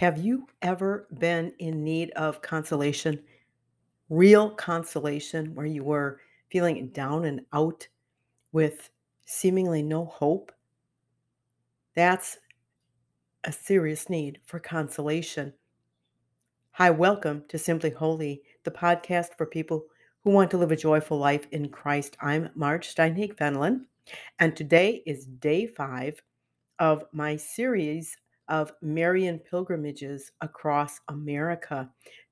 Have you ever been in need of consolation? Real consolation where you were feeling down and out with seemingly no hope? That's a serious need for consolation. Hi, welcome to Simply Holy, the podcast for people who want to live a joyful life in Christ. I'm Marge Steinhage Fenelon, and today is day five of my series of Marian pilgrimages across America.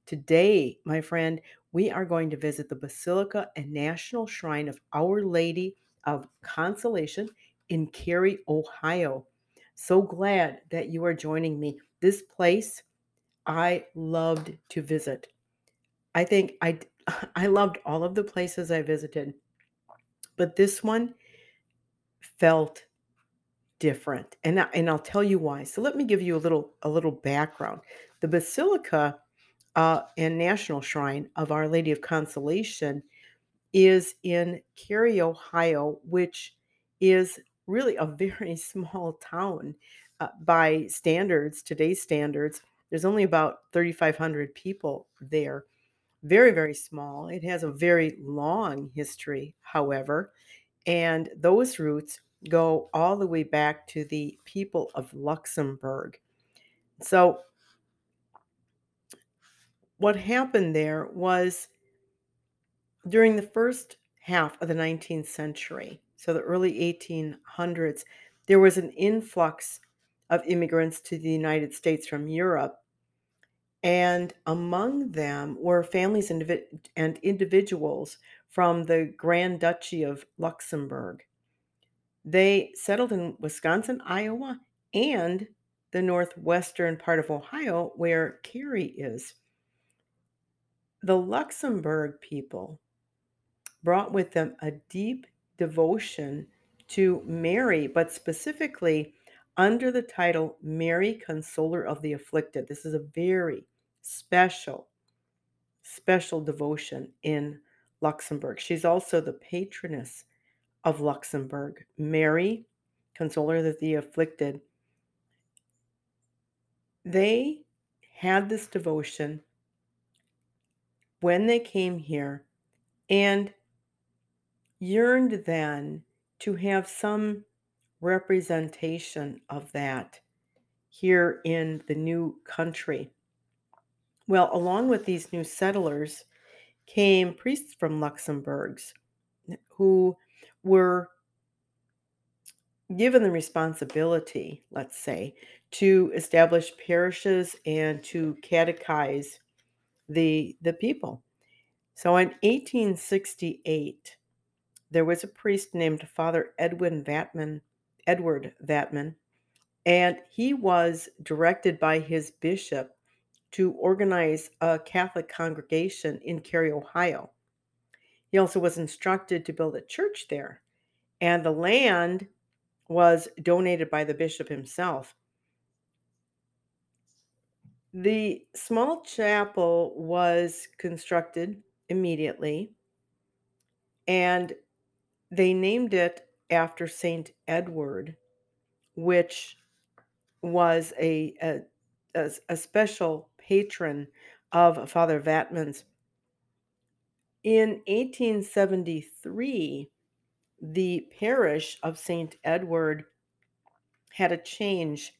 Today, my friend, we are going to visit the Basilica and National Shrine of Our Lady of Consolation in Carey, Ohio. So glad that you are joining me. This place I loved to visit. I think I I loved all of the places I visited, but this one felt different. And I, and I'll tell you why. So let me give you a little a little background. The Basilica uh, and National Shrine of Our Lady of Consolation is in Carey, Ohio, which is really a very small town uh, by standards, today's standards. There's only about 3,500 people there. Very, very small. It has a very long history, however, and those roots go all the way back to the people of Luxembourg. So, what happened there was during the first half of the 19th century, so the early 1800s, there was an influx of immigrants to the United States from Europe. And among them were families and individuals from the Grand Duchy of Luxembourg. They settled in Wisconsin, Iowa, and the northwestern part of Ohio, where Carey is. The Luxembourg people brought with them a deep devotion to Mary, but specifically under the title Mary, Consoler of the Afflicted. This is a very special, special devotion in Luxembourg. She's also the patroness of Luxembourg. Mary, Consoler of the Afflicted. They had this devotion when they came here and yearned then to have some representation of that here in the new country. Well, along with these new settlers came priests from Luxembourg's who were given the responsibility, let's say, to establish parishes and to catechize the the people. So in 1868, there was a priest named Father Edwin Vatman, Edward Vatman, and he was directed by his bishop to organize a Catholic congregation in Carey, Ohio. He also was instructed to build a church there, and the land was donated by the bishop himself. The small chapel was constructed immediately, and they named it after Saint Edward, which was a, a, a, special patron of Father Vatman's in 1873, the parish of St. Edward had a change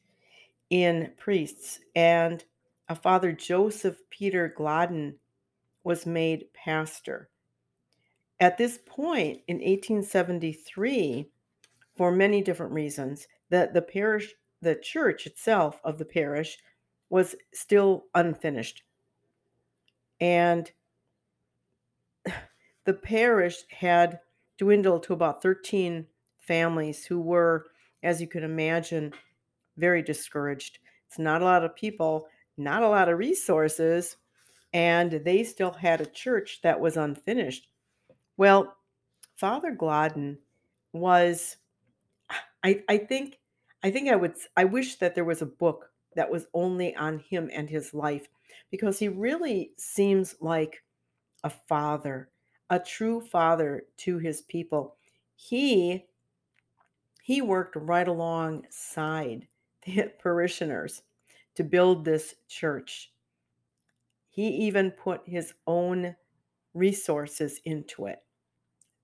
in priests, and a Father Joseph Peter Gloden was made pastor. At this point in 1873, for many different reasons, that the parish, the church itself of the parish, was still unfinished. And the parish had dwindled to about 13 families who were, as you can imagine, very discouraged. It's not a lot of people, not a lot of resources, and they still had a church that was unfinished. Well, Father Gloden was, I, I think, I think I would, I wish that there was a book that was only on him and his life because he really seems like a father a true father to his people. He he worked right alongside the parishioners to build this church. He even put his own resources into it.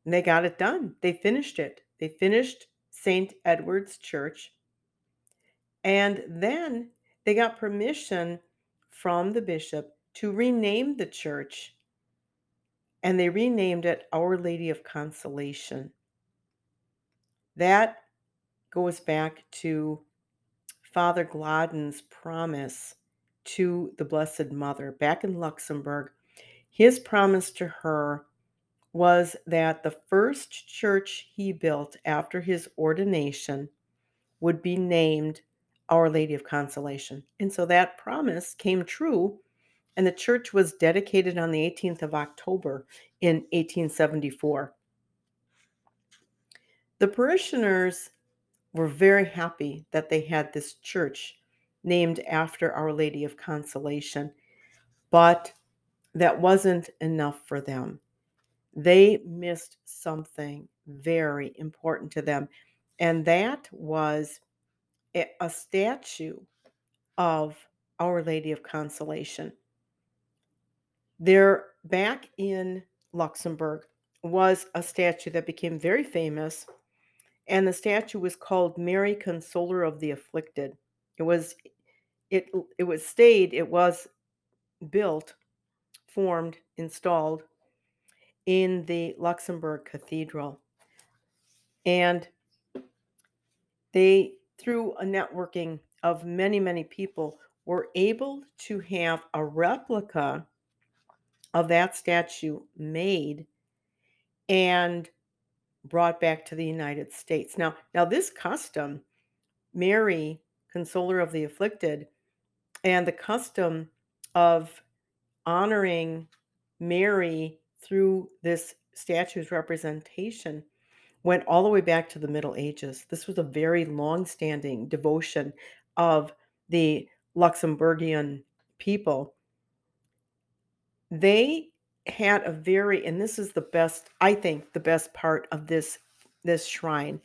And they got it done. They finished it. They finished St. Edward's Church. And then they got permission from the bishop to rename the church. And they renamed it Our Lady of Consolation. That goes back to Father Gloden's promise to the Blessed Mother back in Luxembourg. His promise to her was that the first church he built after his ordination would be named Our Lady of Consolation. And so that promise came true, and the church was dedicated on the 18th of October in 1874. The parishioners were very happy that they had this church named after Our Lady of Consolation, but that wasn't enough for them. They missed something very important to them, and that was a, statue of Our Lady of Consolation. There, back in Luxembourg, was a statue that became very famous, and the statue was called Mary Consoler of the Afflicted. It was it it was stayed, it was built, formed, installed in the Luxembourg Cathedral. And they, through a networking of many, many people, were able to have a replica of that statue made and brought back to the United States. Now, now this custom, Mary, consoler of the afflicted, and the custom of honoring Mary through this statue's representation went all the way back to the Middle Ages. This was a very long standing devotion of the Luxembourgian people. They had a very, and this is the best, I think, the best part of this this shrine,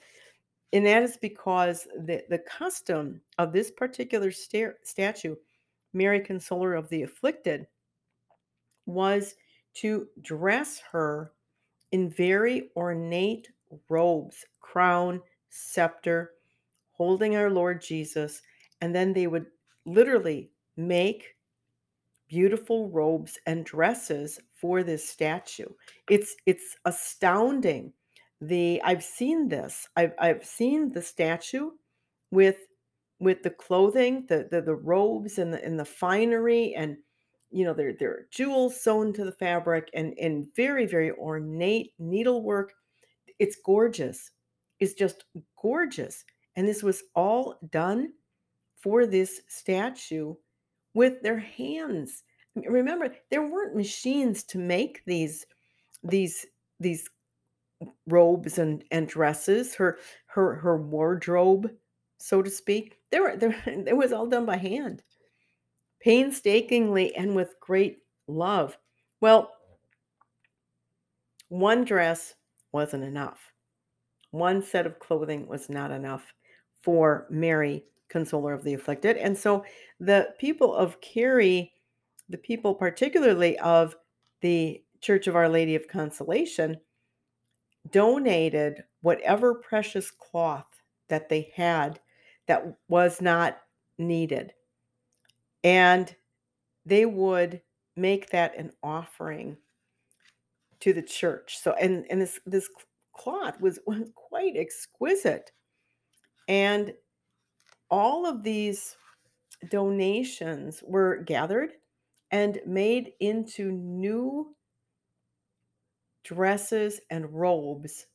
and that is because the the custom of this particular sta- statue, Mary Consoler of the Afflicted, was to dress her in very ornate robes, crown, scepter, holding our Lord Jesus. And then they would literally make beautiful robes and dresses for this statue. It's it's astounding. The I've seen this. I've I've seen the statue with with the clothing, the the, the robes and the and the finery and you know, there there are jewels sewn to the fabric and and very very ornate needlework. It's gorgeous. It's just gorgeous. And this was all done for this statue with their hands. Remember, there weren't machines to make these these these robes and and dresses, her her her wardrobe, so to speak. There there it was all done by hand painstakingly and with great love. Well, one dress wasn't enough. One set of clothing was not enough for Mary, consoler of the afflicted. And so the people of Carey, the people particularly of the Church of Our Lady of Consolation, donated whatever precious cloth that they had that was not needed and they would make that an offering to the church. So and and this this cloth was, was quite exquisite. And all of these donations were gathered and made into new dresses and robes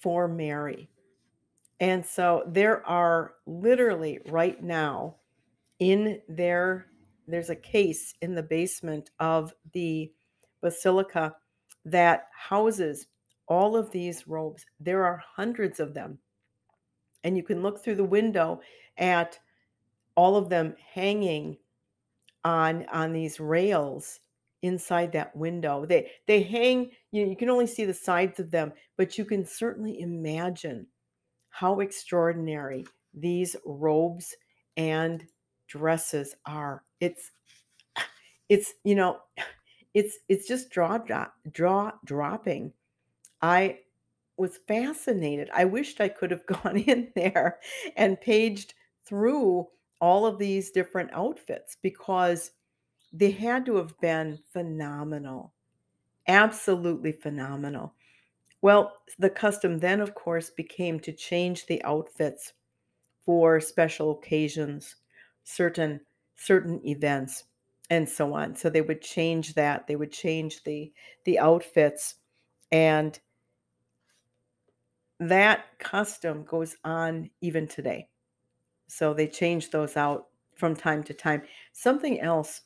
for Mary. And so there are literally right now in there there's a case in the basement of the basilica that houses all of these robes there are hundreds of them and you can look through the window at all of them hanging on on these rails inside that window they they hang you, know, you can only see the sides of them but you can certainly imagine how extraordinary these robes and dresses are. It's it's you know, it's it's just draw drop draw dropping. I was fascinated. I wished I could have gone in there and paged through all of these different outfits because they had to have been phenomenal. Absolutely phenomenal. Well, the custom then, of course, became to change the outfits for special occasions, certain certain events, and so on. So they would change that. They would change the the outfits, and that custom goes on even today. So they change those out from time to time. Something else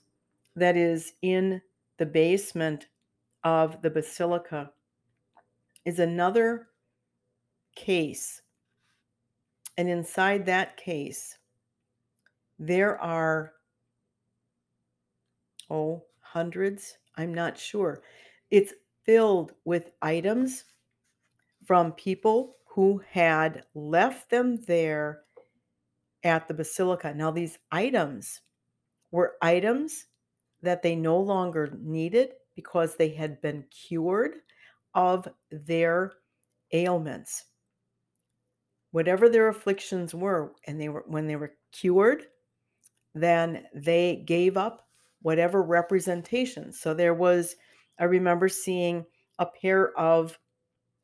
that is in the basement of the basilica is another case. And inside that case, there are, oh, hundreds, I'm not sure. It's filled with items from people who had left them there at the basilica. Now, these items were items that they no longer needed because they had been cured of their ailments. Whatever their afflictions were, and they were when they were cured, then they gave up whatever representation. So there was, I remember seeing a pair of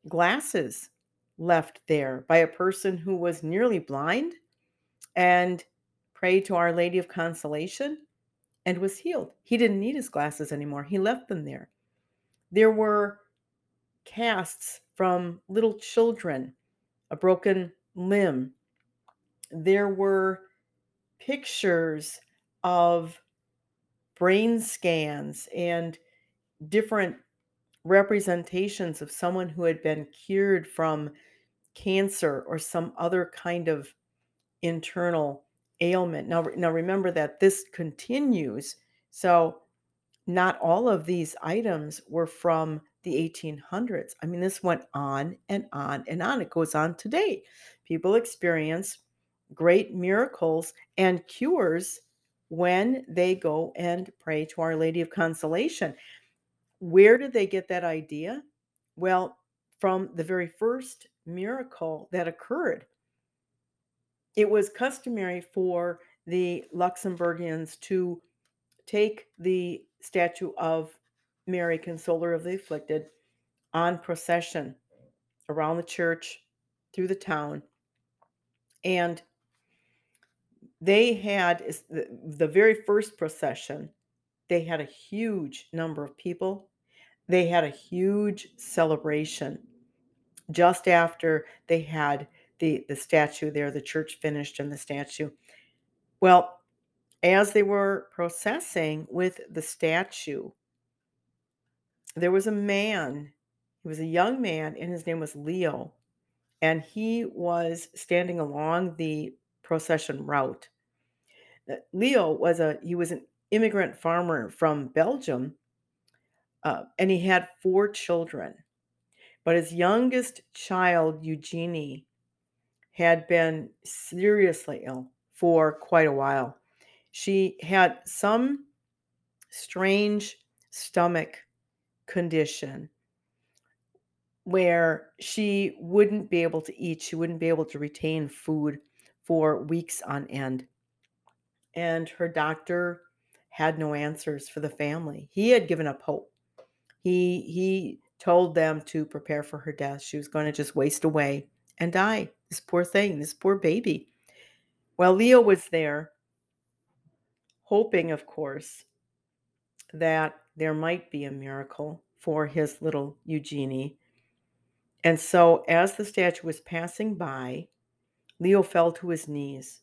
glasses left there by a person who was nearly blind and prayed to Our Lady of Consolation and was healed. He didn't need his glasses anymore. He left them there. There were casts from little children, a broken limb. There were pictures of brain scans and different representations of someone who had been cured from cancer or some other kind of internal ailment. Now, now remember that this continues. So, not all of these items were from the 1800s. I mean, this went on and on and on. It goes on today. People experience great miracles and cures when they go and pray to Our Lady of Consolation. Where did they get that idea? Well, from the very first miracle that occurred. It was customary for the Luxembourgians to take the statue of Mary, Consoler of the Afflicted, on procession around the church, through the town. And they had the, very first procession, they had a huge number of people. They had a huge celebration just after they had the, the statue there, the church finished and the statue. Well, as they were processing with the statue, there was a man. He was a young man, and his name was Leo. And he was standing along the procession route. Leo was a he was an immigrant farmer from Belgium, uh, and he had four children. But his youngest child, Eugenie, had been seriously ill for quite a while. She had some strange stomach condition where she wouldn't be able to eat, she wouldn't be able to retain food for weeks on end. And her doctor had no answers for the family. He had given up hope. He he told them to prepare for her death. She was going to just waste away and die. This poor thing, this poor baby. Well, Leo was there, hoping, of course, that there might be a miracle for his little Eugenie. And so, as the statue was passing by, Leo fell to his knees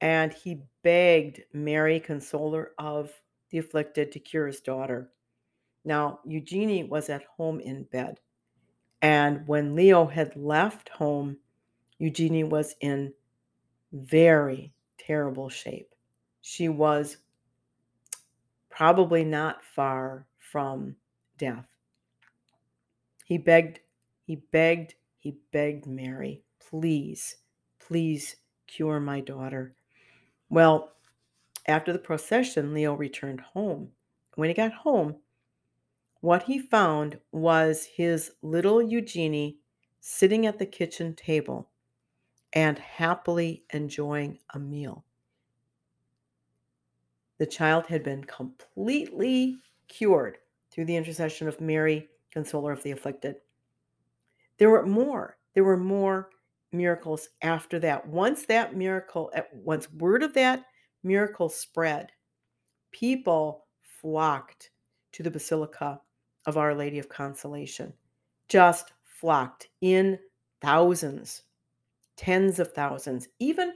and he begged Mary, consoler of the afflicted, to cure his daughter. Now, Eugenie was at home in bed. And when Leo had left home, Eugenie was in very terrible shape. She was probably not far from death. He begged, he begged, he begged Mary, please, please cure my daughter. Well, After the procession, Leo returned home. When he got home, what he found was his little Eugenie sitting at the kitchen table and happily enjoying a meal. The child had been completely cured through the intercession of Mary, consoler of the afflicted. There were more. There were more miracles after that. Once that miracle, once word of that miracle spread, people flocked to the Basilica of Our Lady of Consolation. Just flocked in thousands, tens of thousands. Even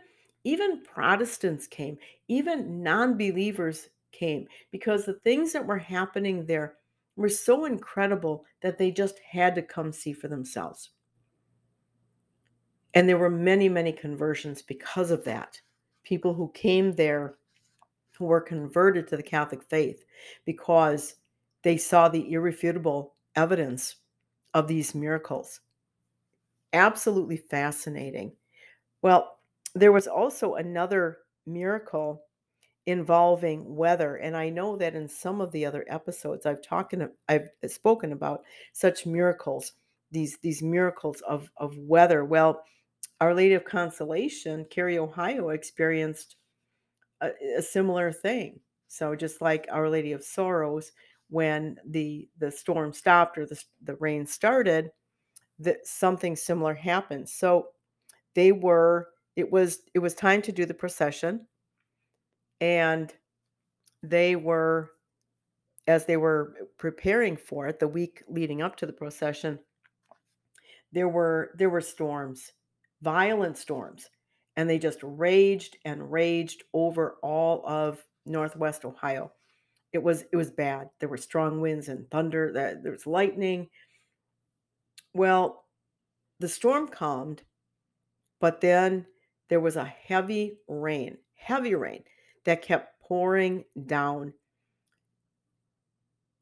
even Protestants came, even non-believers came because the things that were happening there were so incredible that they just had to come see for themselves. And there were many, many conversions because of that. People who came there who were converted to the Catholic faith because they saw the irrefutable evidence of these miracles. Absolutely fascinating. Well, there was also another miracle involving weather and i know that in some of the other episodes i've talked i've spoken about such miracles these these miracles of of weather well our lady of consolation carey ohio experienced a, a similar thing. So just like our lady of sorrows when the the storm stopped or the, the rain started that something similar happened. So they were it was it was time to do the procession and they were as they were preparing for it the week leading up to the procession there were there were storms violent storms and they just raged and raged over all of northwest ohio. It was it was bad. There were strong winds and thunder there was lightning. Well the storm calmed but then there was a heavy rain heavy rain that kept pouring down,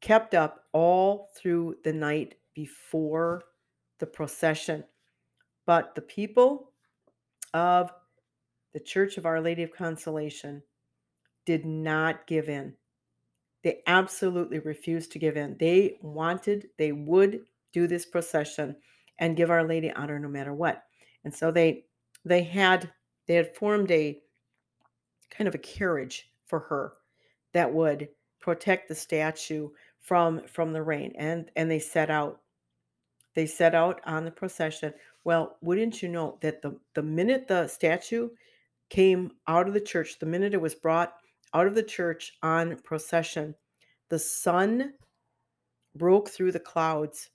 kept up all through the night before the procession. But the people of the Church of Our Lady of Consolation did not give in. They absolutely refused to give in. They wanted, they would do this procession and give Our Lady honor no matter what. And so they they had they had formed a kind of a carriage for her that would protect the statue from from the rain and and they set out they set out on the procession well wouldn't you know that the the minute the statue came out of the church the minute it was brought out of the church on procession the sun broke through the clouds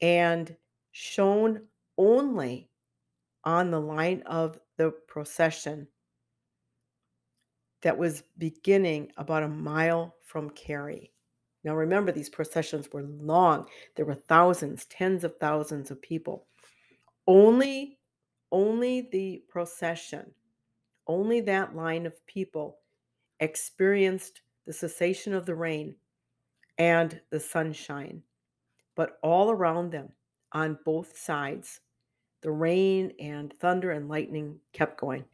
and shone only on the line of the procession that was beginning about a mile from Carey. Now remember, these processions were long. There were thousands, tens of thousands of people. Only, only the procession, only that line of people experienced the cessation of the rain and the sunshine. But all around them, on both sides, the rain and thunder and lightning kept going.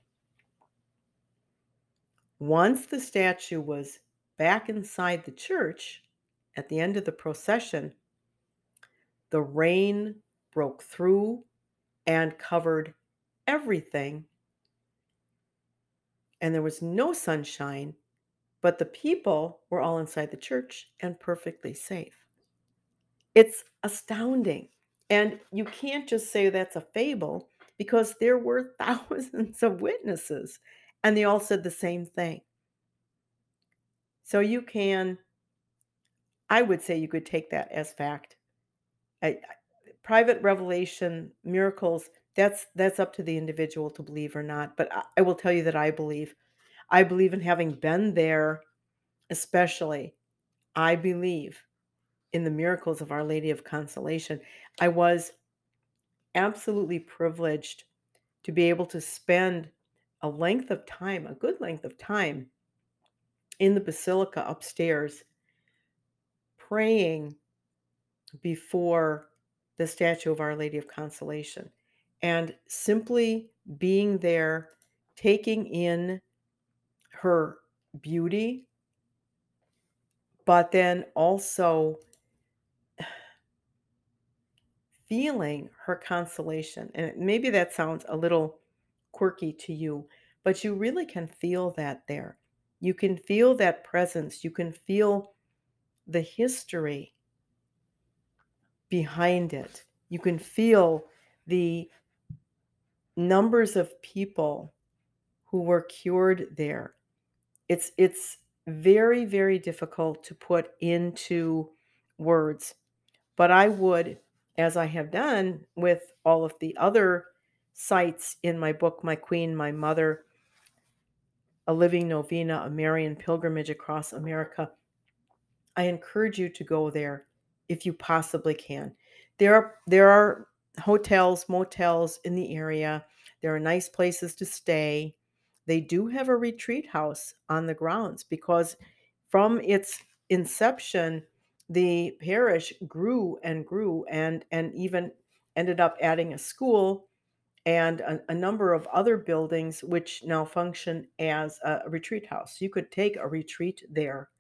Once the statue was back inside the church at the end of the procession, the rain broke through and covered everything. And there was no sunshine, but the people were all inside the church and perfectly safe. It's astounding. And you can't just say that's a fable because there were thousands of witnesses and they all said the same thing. So you can, I would say you could take that as fact. I, private revelation, miracles, that's that's up to the individual to believe or not. But I, I will tell you that I believe. I believe in having been there, especially. I believe in the miracles of Our Lady of Consolation. I was absolutely privileged to be able to spend a length of time, a good length of time, in the basilica upstairs, praying before the statue of Our Lady of Consolation and simply being there, taking in her beauty, but then also feeling her consolation. And maybe that sounds a little quirky to you, but you really can feel that there. You can feel that presence. You can feel the history behind it. You can feel the numbers of people who were cured there. It's it's very very difficult to put into words. But I would as I have done with all of the other sites in my book My Queen, My Mother, A Living Novena, a Marian Pilgrimage Across America, I encourage you to go there if you possibly can. There are there are hotels, motels in the area. There are nice places to stay. They do have a retreat house on the grounds because from its inception, the parish grew and grew and and even ended up adding a school and a, a number of other buildings which now function as a retreat house. You could take a retreat there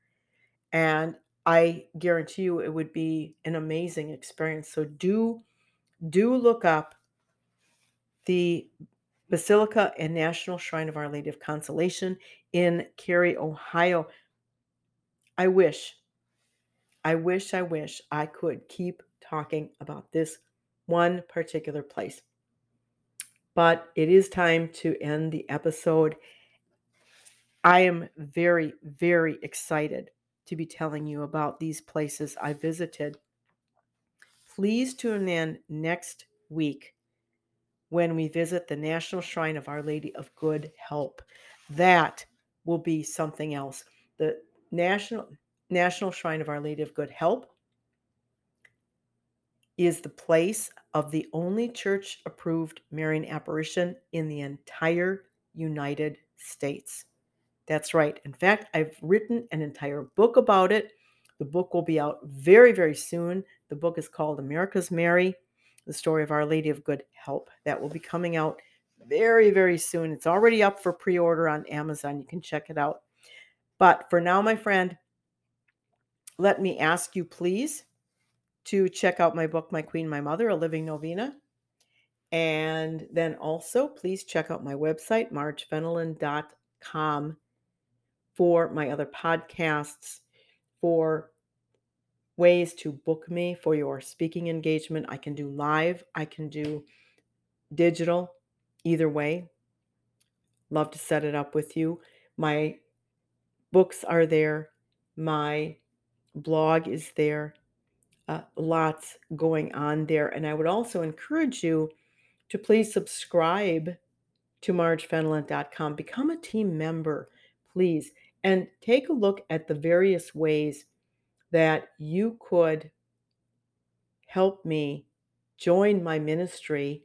and I guarantee you it would be an amazing experience. So do do look up the Basilica and National Shrine of Our Lady of Consolation in Carey, Ohio. I wish, I wish, I wish I could keep talking about this one particular place. But it is time to end the episode. I am very, very excited to be telling you about these places I visited. Please tune in next week when we visit the National Shrine of Our Lady of Good Help. That will be something else. The National National Shrine of Our Lady of Good Help is the place of the only church approved Marian apparition in the entire United States. That's right. In fact, I've written an entire book about it. The book will be out very, very soon. The book is called America's Mary, the story of Our Lady of Good Help. That will be coming out very, very soon. It's already up for pre order on Amazon. You can check it out. But for now, my friend, let me ask you, please, to check out my book, My Queen, My Mother, A Living Novena. And then also, please check out my website, margefenelon.com for my other podcasts, for ways to book me for your speaking engagement. I can do live, I can do digital, either way. Love to set it up with you. My books are there, my blog is there. Uh, lots going on there. And I would also encourage you to please subscribe to margefenelon.com. Become a team member, please and take a look at the various ways that you could help me join my ministry,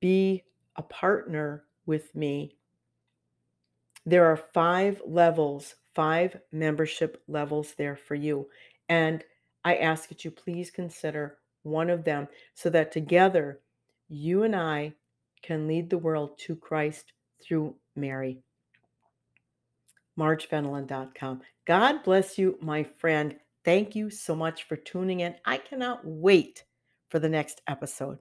be a partner with me. There are five levels, five membership levels there for you. And I ask that you please consider one of them so that together you and I can lead the world to Christ through Mary margefenelon.com. God bless you, my friend. Thank you so much for tuning in. I cannot wait for the next episode.